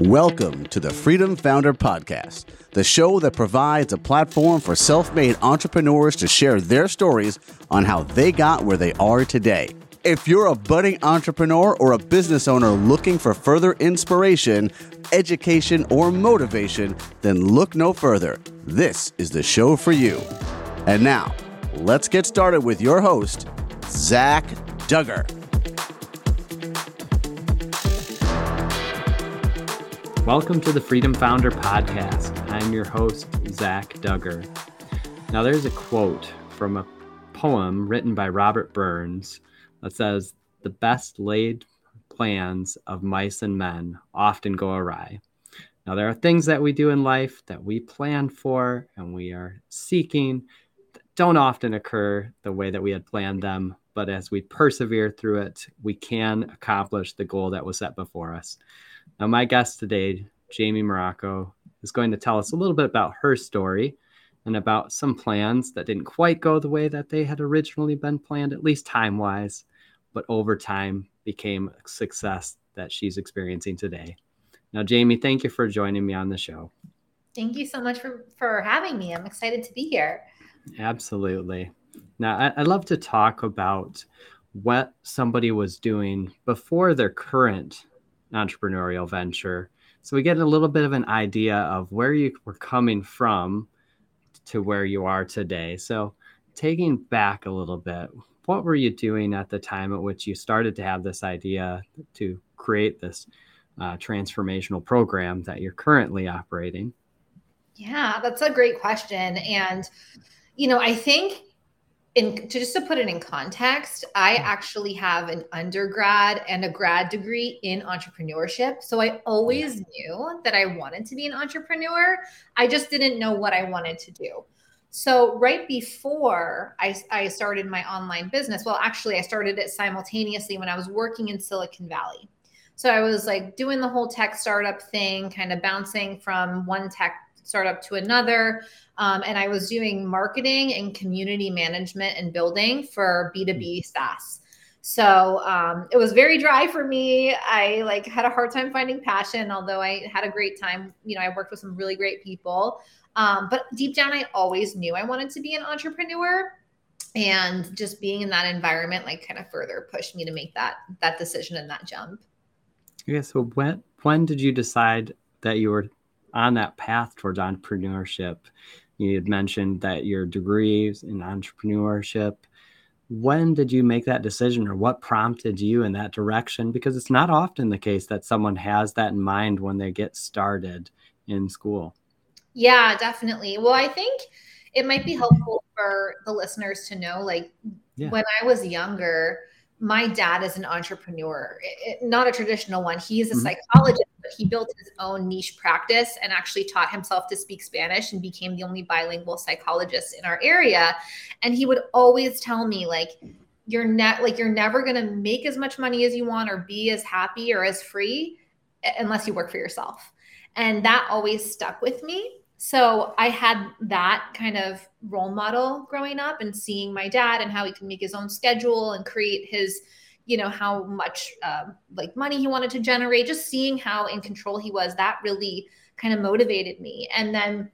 Welcome to the Freedom Founder Podcast, the show that provides a platform for self made entrepreneurs to share their stories on how they got where they are today. If you're a budding entrepreneur or a business owner looking for further inspiration, education, or motivation, then look no further. This is the show for you. And now, let's get started with your host, Zach Duggar. Welcome to the Freedom Founder Podcast. I'm your host, Zach Duggar. Now, there's a quote from a poem written by Robert Burns that says, The best laid plans of mice and men often go awry. Now, there are things that we do in life that we plan for and we are seeking that don't often occur the way that we had planned them. But as we persevere through it, we can accomplish the goal that was set before us. Now, my guest today, Jaime Morocco, is going to tell us a little bit about her story and about some plans that didn't quite go the way that they had originally been planned, at least time wise, but over time became a success that she's experiencing today. Now, Jaime, thank you for joining me on the show. Thank you so much for, for having me. I'm excited to be here. Absolutely. Now, I, I'd love to talk about what somebody was doing before their current entrepreneurial venture. So we get a little bit of an idea of where you were coming from to where you are today. So taking back a little bit, what were you doing at the time at which you started to have this idea to create this uh, transformational program that you're currently operating? Yeah, that's a great question. And, you know, I think in to just to put it in context, I mm-hmm. actually have an undergrad and a grad degree in entrepreneurship. So I always knew that I wanted to be an entrepreneur. I just didn't know what I wanted to do. So right before I, I started my online business, well, actually I started it simultaneously when I was working in Silicon Valley. So I was like doing the whole tech startup thing, kind of bouncing from one tech startup to another. Um, and I was doing marketing and community management and building for B2B hmm. SaaS. So um, it was very dry for me. I like had a hard time finding passion, although I had a great time. You know, I worked with some really great people. Um, but deep down, I always knew I wanted to be an entrepreneur. And just being in that environment, like, kind of further pushed me to make that that decision and that jump. Yeah. So when when did you decide that you were on that path towards entrepreneurship? You had mentioned that your degrees in entrepreneurship. When did you make that decision, or what prompted you in that direction? Because it's not often the case that someone has that in mind when they get started in school. Yeah, definitely. Well, I think it might be helpful for the listeners to know like yeah. when I was younger, my dad is an entrepreneur, it, not a traditional one. He's a mm-hmm. psychologist, but he built his own niche practice and actually taught himself to speak Spanish and became the only bilingual psychologist in our area. And he would always tell me, like, you're not like you're never going to make as much money as you want or be as happy or as free unless you work for yourself. And that always stuck with me so I had that kind of role model growing up and seeing my dad and how he can make his own schedule and create his, you know, how much uh, like money he wanted to generate. Just seeing how in control he was, that really kind of motivated me. And then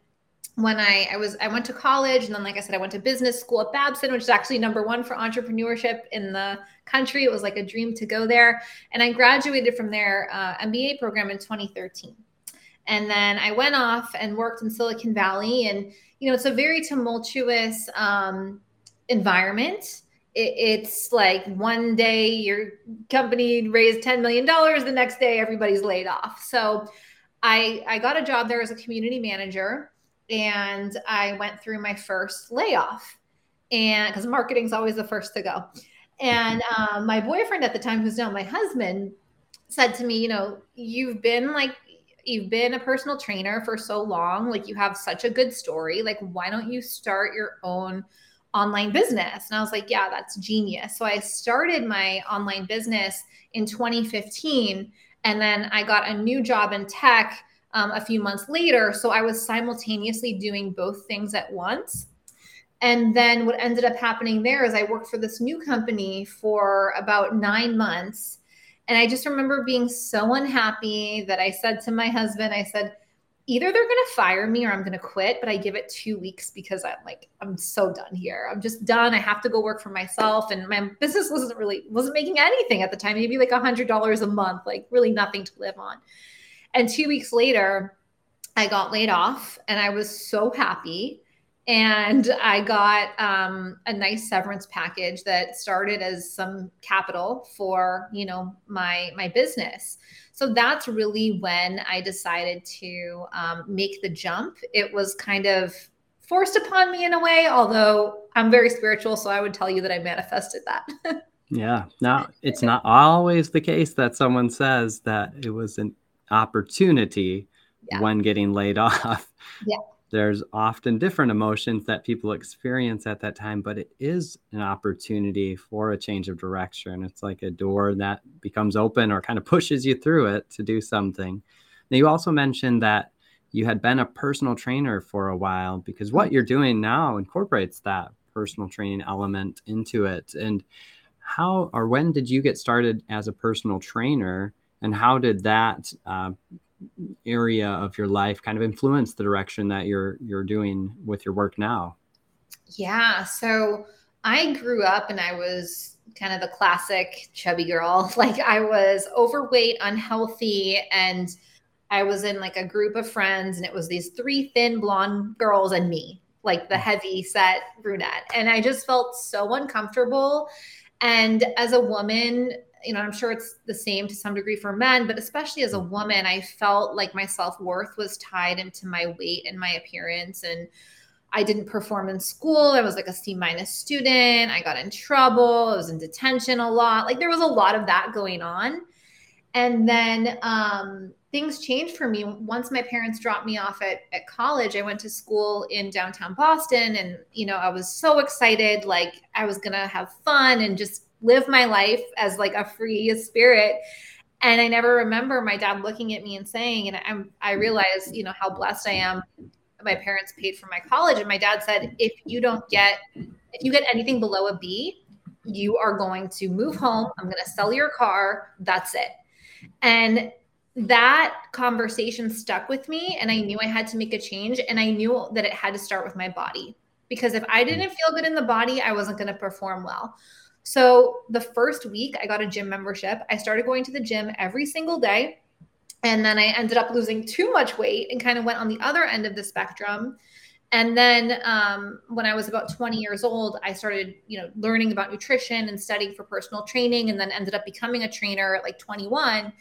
when I, I was I went to college and then like I said I went to business school at Babson which is actually number one for entrepreneurship in the country it was like a dream to go there and I graduated from their uh, MBA program in 2013 and then I went off and worked in Silicon Valley. And, you know, it's a very tumultuous um, environment. It, it's like one day your company raised $10 million, the next day everybody's laid off. So I, I got a job there as a community manager and I went through my first layoff. And because marketing is always the first to go. And um, my boyfriend at the time, who's now my husband, said to me, you know, you've been like you've been a personal trainer for so long like you have such a good story like why don't you start your own online business? And i was like yeah that's genius. So i started my online business in 2015 and then i got a new job in tech um, a few months later so i was simultaneously doing both things at once. And then what ended up happening there is i worked for this new company for about nine months And I just remember being so unhappy that I said to my husband, I said, either they're going to fire me or I'm going to quit, but I give it two weeks because I'm like, I'm so done here. I'm just done. I have to go work for myself. And my business wasn't really, wasn't making anything at the time, maybe like a hundred dollars a month, like really nothing to live on. And two weeks later, I got laid off and I was so happy. And I got um, a nice severance package that started as some capital for, you know, my my business. So that's really when I decided to um, make the jump. It was kind of forced upon me in a way, although I'm very spiritual, so I would tell you that I manifested that. yeah. Now, it's not always the case that someone says that it was an opportunity yeah. when getting laid off. Yeah. There's often different emotions that people experience at that time, but it is an opportunity for a change of direction. It's like a door that becomes open or kind of pushes you through it to do something. Now, you also mentioned that you had been a personal trainer for a while because what you're doing now incorporates that personal training element into it. And how or when did you get started as a personal trainer? And how did that uh, area of your life kind of influence the direction that you're you're doing with your work now? Yeah, so I grew up and I was kind of the classic chubby girl. Like I was overweight, unhealthy, and I was in like a group of friends, and it was these three thin blonde girls and me, like the mm. heavy set brunette. And I just felt so uncomfortable. And as a woman, you know, I'm sure it's the same to some degree for men, but especially as a woman, I felt like my self worth was tied into my weight and my appearance. And I didn't perform in school. I was like a C minus student. I got in trouble. I was in detention a lot. Like there was a lot of that going on. And then um, things changed for me once my parents dropped me off at, at college. I went to school in downtown Boston, and you know I was so excited, like I was gonna have fun and just live my life as like a free spirit. And i never remember my dad looking at me and saying and i'm i mm-hmm. realize you know how blessed i am my parents paid for my college. And my dad said if you don't get if you get anything below a b you are going to move home. I'm going to sell your car. That's it. And that conversation stuck with me and i knew i had to make a change and i knew that it had to start with my body. Because if i mm-hmm. didn't feel good in the body i wasn't going to perform well so the first week, I got a gym membership. I started going to the gym every single day. And then I ended up losing too much weight and kind of went on the other end of the spectrum. And then um, when I was about 20 years old, I started, you know, learning about nutrition and studying for personal training, and then ended up becoming a trainer at like 21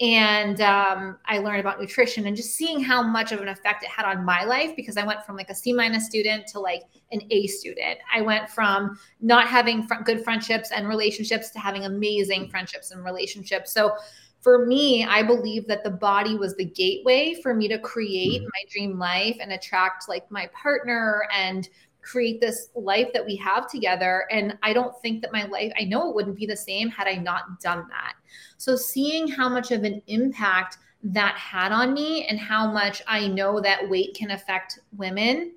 and um, I learned about nutrition and just seeing how much of an effect it had on my life because I went from like a C minus student to like an A student. I went from not having fr- good friendships and relationships to having amazing friendships and relationships. So for me, I believe that the body was the gateway for me to create mm-hmm. my dream life and attract like my partner and create this life that we have together. And I don't think that my life, I know it wouldn't be the same had I not done that. So seeing how much of an impact that had on me and how much I know that weight can affect women,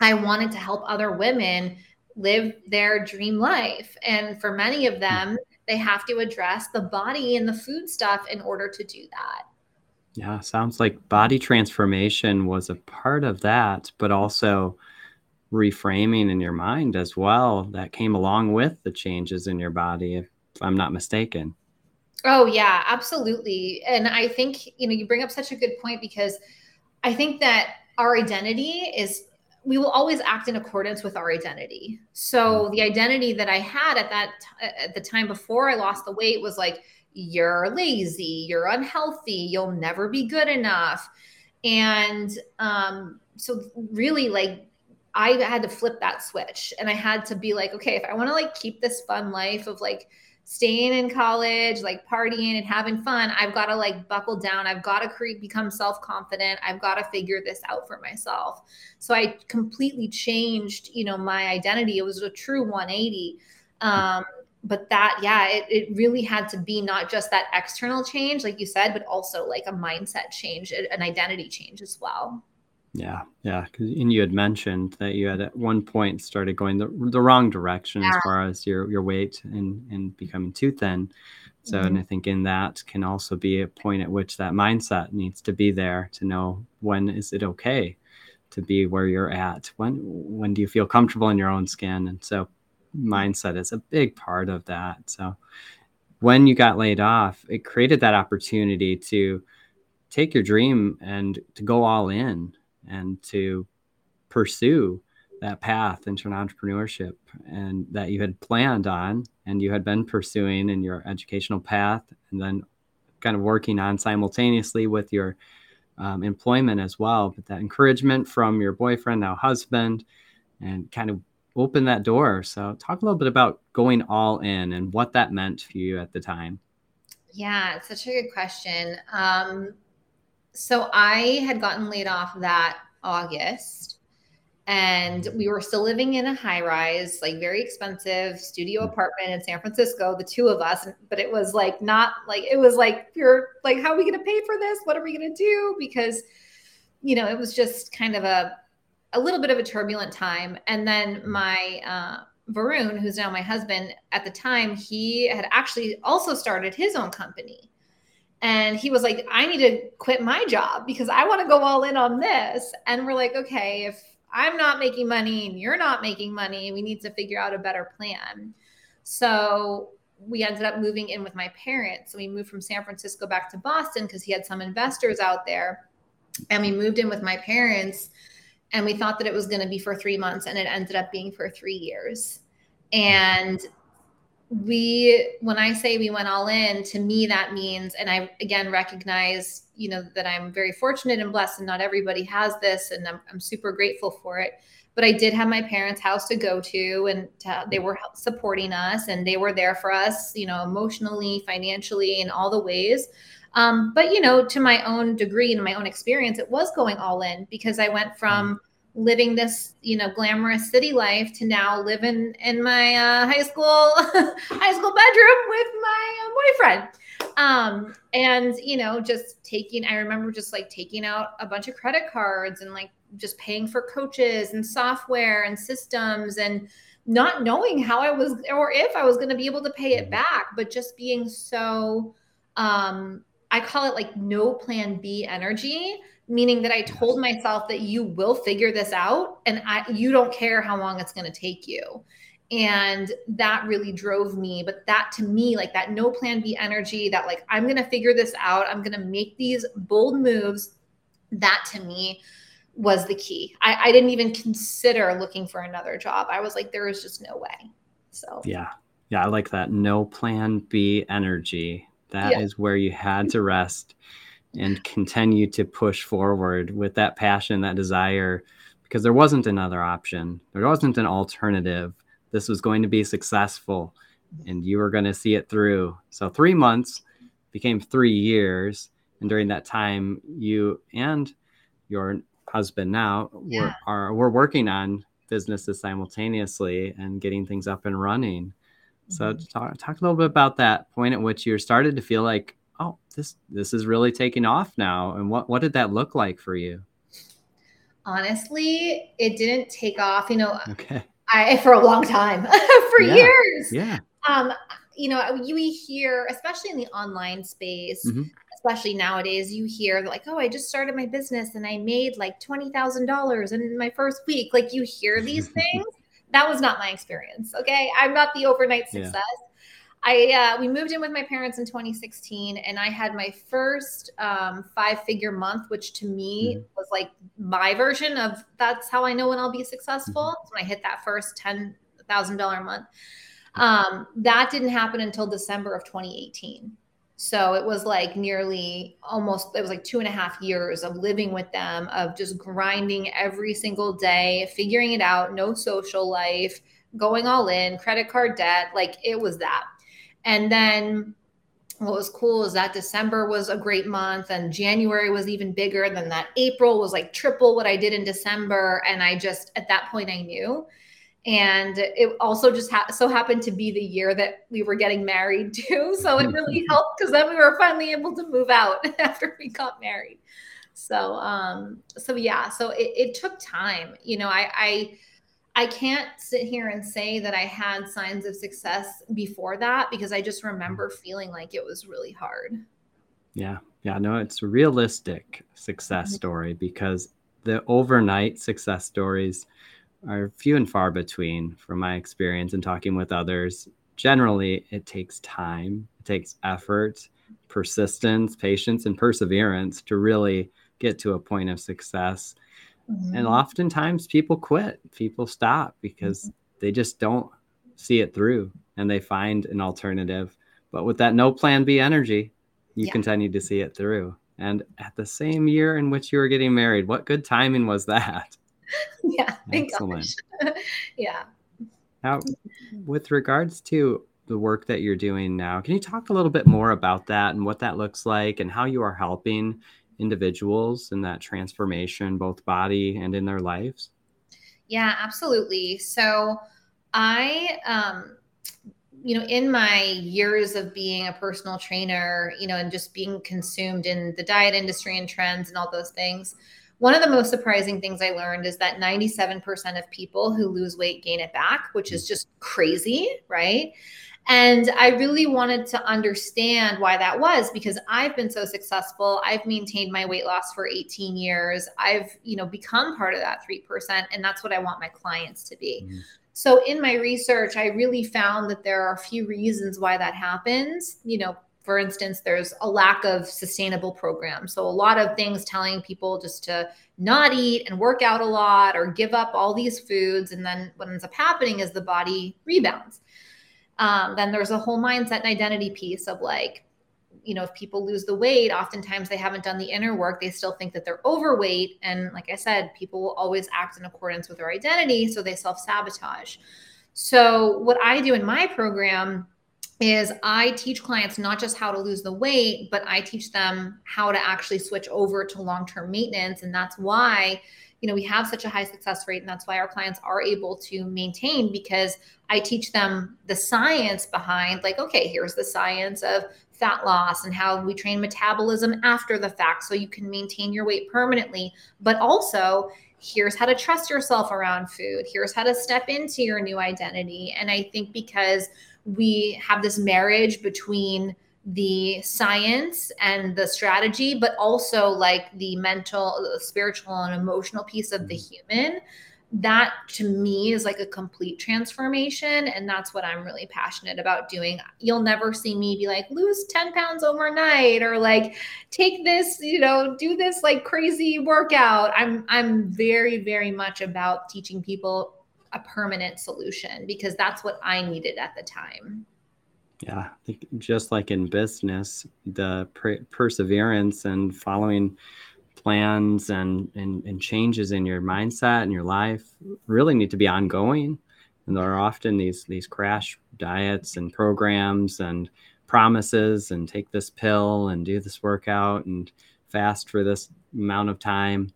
I wanted to help other women live their dream life. And for many of hmm. them, they have to address the body and the food stuff in order to do that. Yeah, sounds like body transformation was a part of that, but also reframing in your mind as well that came along with the changes in your body, if I'm not mistaken. Oh, yeah, absolutely. And I think, you know, you bring up such a good point because I think that our identity is we will always act in accordance with our identity. So mm. the identity that I had at that at the time before I lost the weight was like you're lazy, you're unhealthy, you'll never be good enough. And um so really like I had to flip that switch and I had to be like, okay, if I want to like keep this fun life of like staying in college, like partying and having fun, I've got to like buckle down. I've got to create, become self confident. I've got to figure this out for myself. So I completely changed, you know, my identity. It was a true 180. Um, but that, yeah, it, it really had to be not just that external change, like you said, but also like a mindset change, an identity change as well. Yeah, yeah. And you had mentioned that you had at one point started going the, the wrong direction yeah. as far as your, your weight and, and becoming too thin. So, mm-hmm. and I think in that can also be a point at which that mindset needs to be there to know when is it okay to be where you're at? When when do you feel comfortable in your own skin? And so mindset is a big part of that. So when you got laid off, it created that opportunity to take your dream and to go all in and to pursue that path into an entrepreneurship and that you had planned on and you had been pursuing in your educational path and then kind of working on simultaneously with your um, employment as well. But that encouragement from your boyfriend now husband and kind of open that door. So talk a little bit about going all in and what that meant for you at the time. Yeah it's such a good question. Um, so i had gotten laid off that august and we were still living in a high rise like very expensive studio hmm. apartment in san francisco the two of us but it was like not like it was like you're like how are we going to pay for this what are we going to do because you know it was just kind of a a little bit of a turbulent time and then hmm. my uh Varun, who's now my husband, at the time, he had actually also started his own company. And he was like, I need to quit my job because I want to go all in on this. And we're like, okay, if I'm not making money and you're not making money. We need to figure out a better plan. So we ended up moving in with my parents. So we moved from San Francisco back to Boston because he had some investors out there. And we moved in with my parents and we thought that it was going to be for three months and it ended up being for three years. And we when i say we went all in to me that means and i again recognize you know that i'm very fortunate and blessed and not everybody has this and i'm, I'm super grateful for it. But i did have my parents house to go to and to, they were supporting us and they were there for us you know emotionally financially in all the ways. Um, but you know to my own degree and my own experience it was going all in because i went from mm-hmm living this you know glamorous city life to now living in my uh, high school high school bedroom with my uh, boyfriend. Um and you know just taking i remember just like taking out a bunch of credit cards and like just paying for coaches and software and systems and not knowing how i was or if i was going to be able to pay it back but just being so um i call it like no plan b energy meaning that I told myself that you will figure this out and I you don't care how long it's going to take you. And that really drove me. But that to me, like that no plan B energy, that like I'm going to figure this out, I'm going to make these bold moves, that to me was the key. I, I didn't even consider looking for another job. I was like, there is just no way. So, yeah. Yeah. I like that no plan B energy. That yeah. is where you had to rest and continue to push forward with that passion, that desire, because there wasn't another option. There wasn't an alternative. This was going to be successful and you were going to see it through. So, three months became three years. And during that time, you and your husband now yeah. were, are we're working on businesses simultaneously and getting things up and running. So mm-hmm. talk, talk a little bit about that point at which you started to feel like oh, this this is really taking off now. And what what did that look like for you? Honestly, it didn't take off. You know, okay. I for a long time, for yeah. years. Yeah. Um, you know, you hear, especially in the online space, mm-hmm. especially nowadays, you hear like, "Oh, I just started my business and I made like twenty thousand dollars in my first week." Like you hear these things. That was not my experience. Okay, I'm not the overnight success. Yeah. I uh, we moved in with my parents in 2016, and I had my first um, five figure month, which to me mm-hmm. was like my version of that's how I know when I'll be successful. Mm-hmm. when I hit that first ten thousand dollar month. Um, that didn't happen until December of 2018. So it was like nearly almost, it was like two and a half years of living with them, of just grinding every single day, figuring it out, no social life, going all in, credit card debt. Like it was that. And then what was cool is that December was a great month and January was even bigger than that. April was like triple what I did in December. And I just, at that point, I knew. And it also just ha- so happened to be the year that we were getting married too. So it really helped because then we were finally able to move out after we got married. So, um, so yeah, so it, it took time. You know, I, I, I can't sit here and say that I had signs of success before that because I just remember feeling like it was really hard. Yeah. Yeah. No, it's a realistic success mm-hmm. story because the overnight success stories are few and far between from my experience and talking with others. Generally, it takes time, it takes effort, persistence, patience, and perseverance to really get to a point of success. Mm-hmm. And oftentimes people quit, people stop because mm-hmm. they just don't see it through and they find an alternative. But with that no plan B energy, you yeah. continue to see it through. And at the same year in which you were getting married, what good timing was that? Yeah, excellent. yeah. Now, with regards to the work that you're doing now, can you talk a little bit more about that and what that looks like and how you are helping individuals in that transformation, both body and in their lives? Yeah, absolutely. So I, um, you know, in my years of being a personal trainer, you know, and just being consumed in the diet industry and trends and all those things, one of the most surprising things I learned is that 97% of people who lose weight gain it back, which is just crazy, right? And I really wanted to understand why that was because I've been so successful. I've maintained my weight loss for 18 years. I've, you know, become part of that 3% and that's what I want my clients to be. Mm-hmm. So in my research, I really found that there are a few reasons why that happens. You know, for instance, there's a lack of sustainable programs. So a lot of things telling people just to not eat and work out a lot or give up all these foods. And then what ends up happening is the body rebounds. Um, then there's a whole mindset and identity piece of like, you know, if people lose the weight, oftentimes they haven't done the inner work. They still think that they're overweight. And like I said, people will always act in accordance with their identity. So they self sabotage. So, what I do in my program is I teach clients not just how to lose the weight, but I teach them how to actually switch over to long term maintenance. And that's why you know we have such a high success rate and that's why our clients are able to maintain because i teach them the science behind like okay here's the science of fat loss and how we train metabolism after the fact so you can maintain your weight permanently. But also here's how to trust yourself around food. Here's how to step into your new identity. And i think because we have this marriage between the science and the strategy, but also like the mental, spiritual, and emotional piece of the mm-hmm. human. That to me is like a complete transformation. And that's what I'm really passionate about doing. You'll never see me be like, lose 10 pounds overnight or like take this, you know, do this like crazy workout. I'm I'm very, very much about teaching people a permanent solution because that's what I needed at the time. Yeah, just like in business, the per- perseverance and following plans and, and and changes in your mindset and your life really need to be ongoing. And there are often these these crash diets and programs and promises and take this pill and do this workout and fast for this amount of time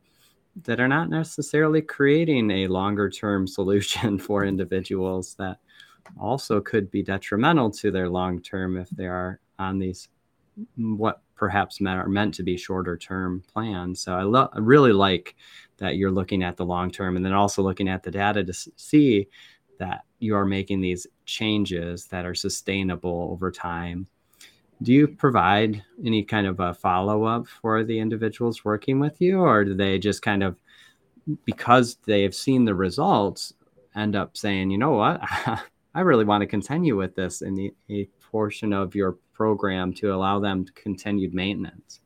that are not necessarily creating a longer term solution for individuals that also could be detrimental to their long term if they are on these mm, what perhaps are meant to be shorter term plans. So I, lo- I really like that you're looking at the long term and then also looking at the data to see that you are making these changes that are sustainable over time. Do you provide any kind of a follow up for the individuals working with you, or do they just kind of, because they have seen the results, end up saying, you know what, I really want to continue with this in the, a portion of your program to allow them continued maintenance?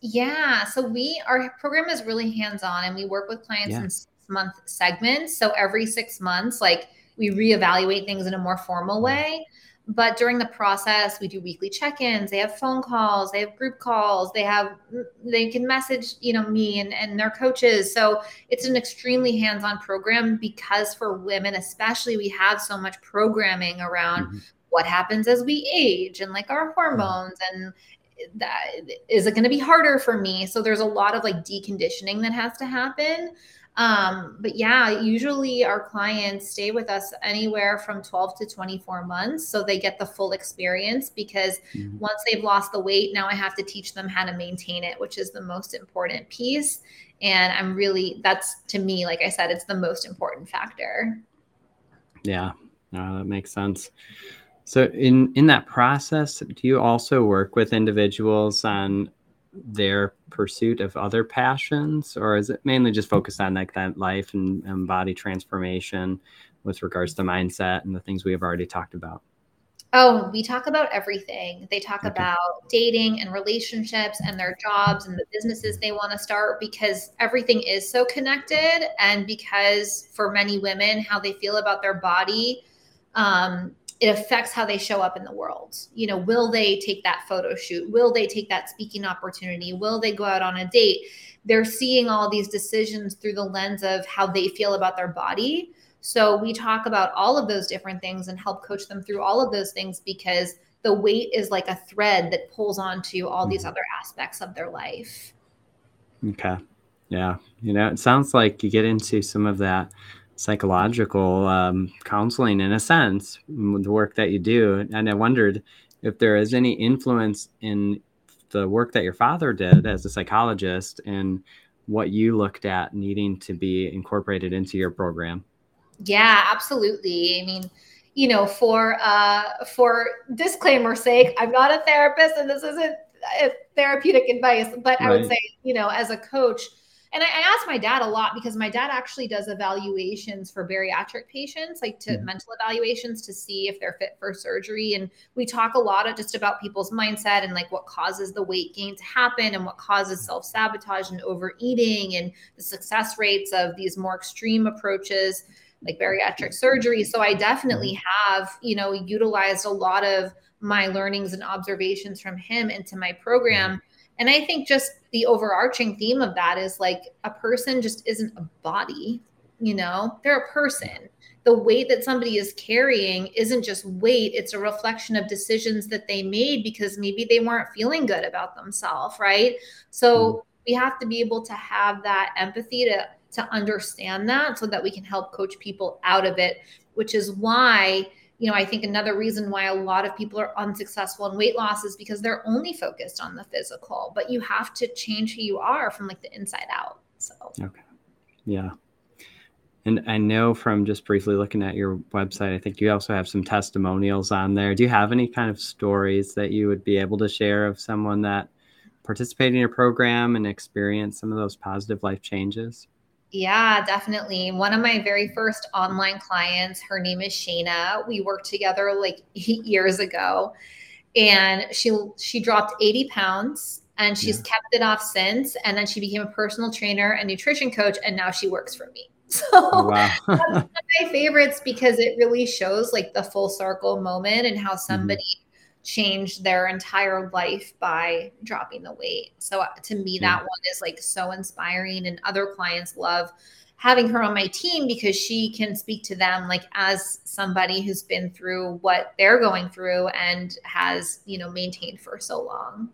Yeah. So we our program is really hands-on and we work with clients yeah. in six month segments. So every six months, like we reevaluate things in a more formal way. But during the process, we do weekly check-ins. They have phone calls, they have group calls, they have they can message, you know, me and, and their coaches. So it's an extremely hands-on program because for women, especially, we have so much programming around mm-hmm. what happens as we age and like our hormones and that is it going to be harder for me so there's a lot of like deconditioning that has to happen Um, but yeah, usually our clients stay with us anywhere from 12 to 24 months. So they get the full experience because mm-hmm. once they've lost the weight, now I have to teach them how to maintain it, which is the most important piece. And I'm really, that's to me, like I said, it's the most important factor. Yeah, no, that makes sense. So in in that process, do you also work with individuals on their pursuit of other passions, or is it mainly just focused on like that life and, and body transformation with regards to mindset and the things we have already talked about? Oh, we talk about everything. They talk okay. about dating and relationships and their jobs and the businesses they want to start because everything is so connected. And because for many women, how they feel about their body um, it affects how they show up in the world. You know, will they take that photo shoot? Will they take that speaking opportunity? Will they go out on a date? They're seeing all these decisions through the lens of how they feel about their body. So we talk about all of those different things and help coach them through all of those things because the weight is like a thread that pulls onto all these mm-hmm. other aspects of their life. Okay. Yeah. You know, it sounds like you get into some of that psychological um, counseling in a sense, the work that you do. And I wondered if there is any influence in the work that your father did as a psychologist and what you looked at needing to be incorporated into your program. Yeah, absolutely. I mean, you know, for uh, for disclaimer sake, I'm not a therapist, and this isn't therapeutic advice. But right. I would say, you know, as a coach, and I, I asked my dad a lot because my dad actually does evaluations for bariatric patients, like to mm-hmm. mental evaluations to see if they're fit for surgery. And we talk a lot of just about people's mindset and like what causes the weight gain to happen and what causes self sabotage and overeating and the success rates of these more extreme approaches like bariatric surgery. So I definitely mm-hmm. have, you know, utilized a lot of my learnings and observations from him into my program. And I think just the overarching theme of that is like a person just isn't a body, you know, they're a person. The weight that somebody is carrying isn't just weight, it's a reflection of decisions that they made because maybe they weren't feeling good about themselves, right? So mm-hmm. we have to be able to have that empathy to to understand that so that we can help coach people out of it, which is why you know, I think another reason why a lot of people are unsuccessful in weight loss is because they're only focused on the physical, but you have to change who you are from like the inside out. So, okay. Yeah. And I know from just briefly looking at your website, I think you also have some testimonials on there. Do you have any kind of stories that you would be able to share of someone that participated in your program and experienced some of those positive life changes? Yeah, definitely. One of my very first online clients, her name is Shayna. We worked together like eight years ago, and she she dropped 80 pounds and she's yeah. kept it off since. And then she became a personal trainer and nutrition coach, and now she works for me. So oh, wow. that's one of my favorites because it really shows like the full circle moment and how mm-hmm. somebody mm-hmm changed their entire life by dropping the weight. So uh, to me, that one is like so inspiring. And other clients love having her on my team because she can speak to them like as somebody who's been through what they're going through and has, you know, maintained for so long.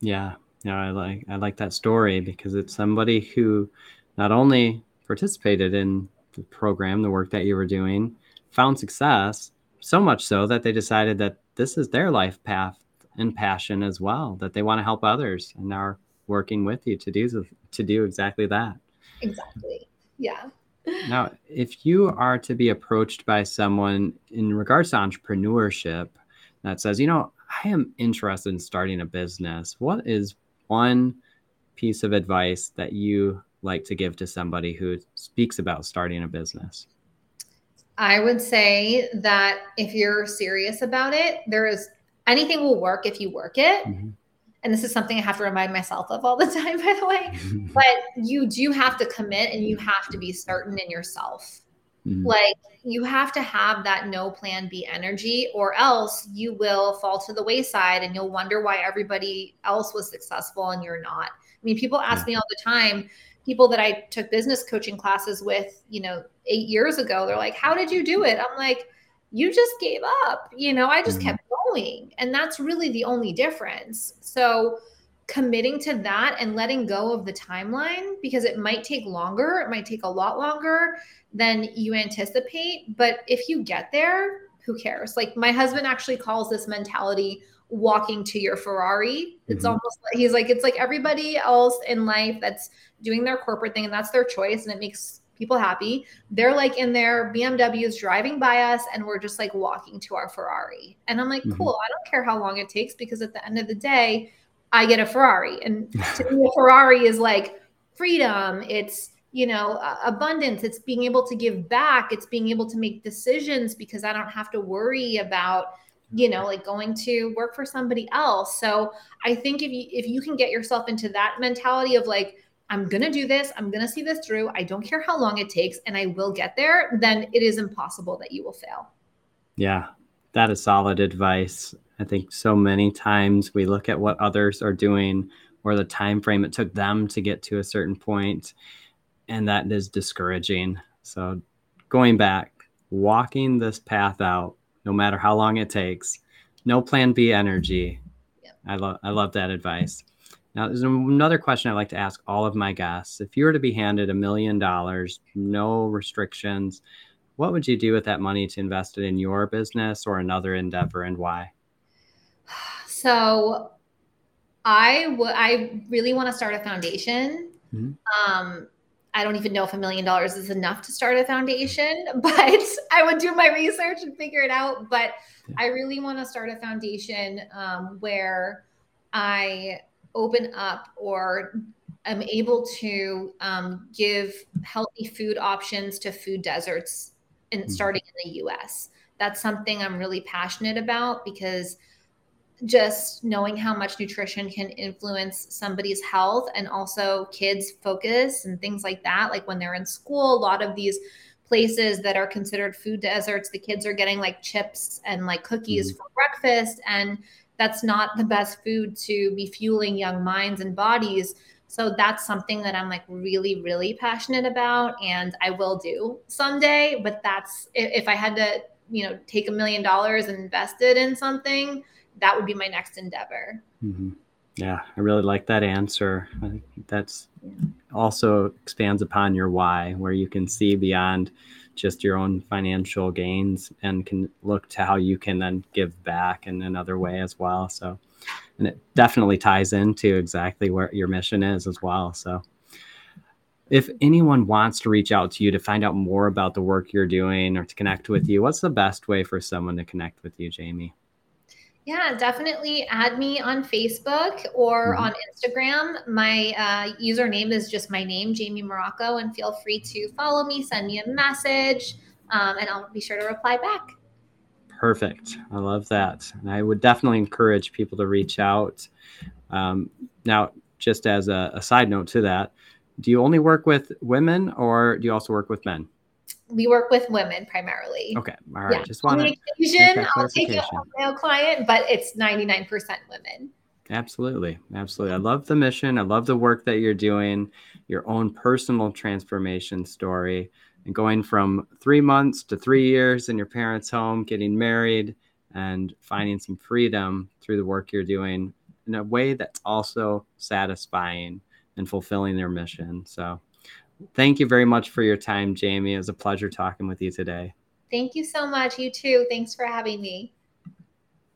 Yeah. Yeah, I like I like that story because it's somebody who not only participated in the program, the work that you were doing, found success, so much so that they decided that this is their life path and passion as well that they want to help others and are working with you to do to do exactly that. Exactly. Yeah. Now if you are to be approached by someone in regards to entrepreneurship that says you know i am interested in starting a business what is one piece of advice that you like to give to somebody who speaks about starting a business I would say that if you're serious about it, there is anything will work if you work it. Mm-hmm. And this is something I have to remind myself of all the time, by the way. but you do have to commit and you have to be certain in yourself. Mm-hmm. Like you have to have that no plan B energy, or else you will fall to the wayside and you'll wonder why everybody else was successful and you're not. I mean, people ask me all the time, people that I took business coaching classes with, you know, eight years ago, they're like, How did you do it? I'm like, You just gave up. You know, I just mm-hmm. kept going. And that's really the only difference. So, committing to that and letting go of the timeline because it might take longer, it might take a lot longer than you anticipate. But if you get there, who cares? Like my husband actually calls this mentality walking to your Ferrari. It's mm-hmm. almost like he's like, it's like everybody else in life that's doing their corporate thing and that's their choice and it makes people happy. They're like in their BMWs driving by us and we're just like walking to our Ferrari. And I'm like, mm-hmm. cool, I don't care how long it takes because at the end of the day, I get a Ferrari. And to me, a Ferrari is like freedom. It's, you know, abundance. It's being able to give back. It's being able to make decisions because I don't have to worry about, you know, like going to work for somebody else. So I think if you if you can get yourself into that mentality of like, I'm going to do this, I'm going to see this through, I don't care how long it takes, and I will get there, then it is impossible that you will fail. Yeah, that is solid advice. I think so many times we look at what others are doing or the time frame it took them to get to a certain point, and that is discouraging. So going back, walking this path out, no matter how long it takes, no plan B energy. Yep. I love I love that advice. Now, there's another question I like to ask all of my guests. If you were to be handed a million dollars, no restrictions, what would you do with that money to invest it in your business or another endeavor and why? So, I would I really want to start a foundation. Mm-hmm. Um, I don't even know if a million dollars is enough to start a foundation, but I would do my research and figure it out. But I really want to start a foundation um, where I open up or am able to um, give healthy food options to food deserts and mm-hmm. starting in the US. That's something I'm really passionate about because just knowing how much nutrition can influence somebody's health and also kids' focus and things like that. Like when they're in school, a lot of these places that are considered food deserts, the kids are getting like chips and like cookies mm-hmm. for breakfast. And that's not the best food to be fueling young minds and bodies. So that's something that I'm like really, really passionate about and I will do someday. But that's if I had to, you know, take a million dollars and invest it in something, that would be my next endeavor. Mm-hmm. Yeah, I really like that answer. I think that's also expands upon your why, where you can see beyond just your own financial gains and can look to how you can then give back in another way as well. So, and it definitely ties into exactly what your mission is as well. So, if anyone wants to reach out to you to find out more about the work you're doing or to connect with you, what's the best way for someone to connect with you, Jaime? Yeah, definitely add me on Facebook or mm-hmm. on Instagram. My uh, username is just my name, Jaime Morocco, and feel free to follow me, send me a message, um, and I'll be sure to reply back. Perfect. I love that. And I would definitely encourage people to reach out. Um, now, just as a, a side note to that, do you only work with women or do you also work with men? We work with women primarily. Okay. All right. Yeah. Just want to occasion I'll take a male client, but it's 99% women. Absolutely. Absolutely. I love the mission. I love the work that you're doing, your own personal transformation story, and going from three months to three years in your parents' home, getting married, and finding some freedom through the work you're doing in a way that's also satisfying and fulfilling their mission. So Thank you very much for your time, Jaime. It was a pleasure talking with you today. Thank you so much. You too. Thanks for having me.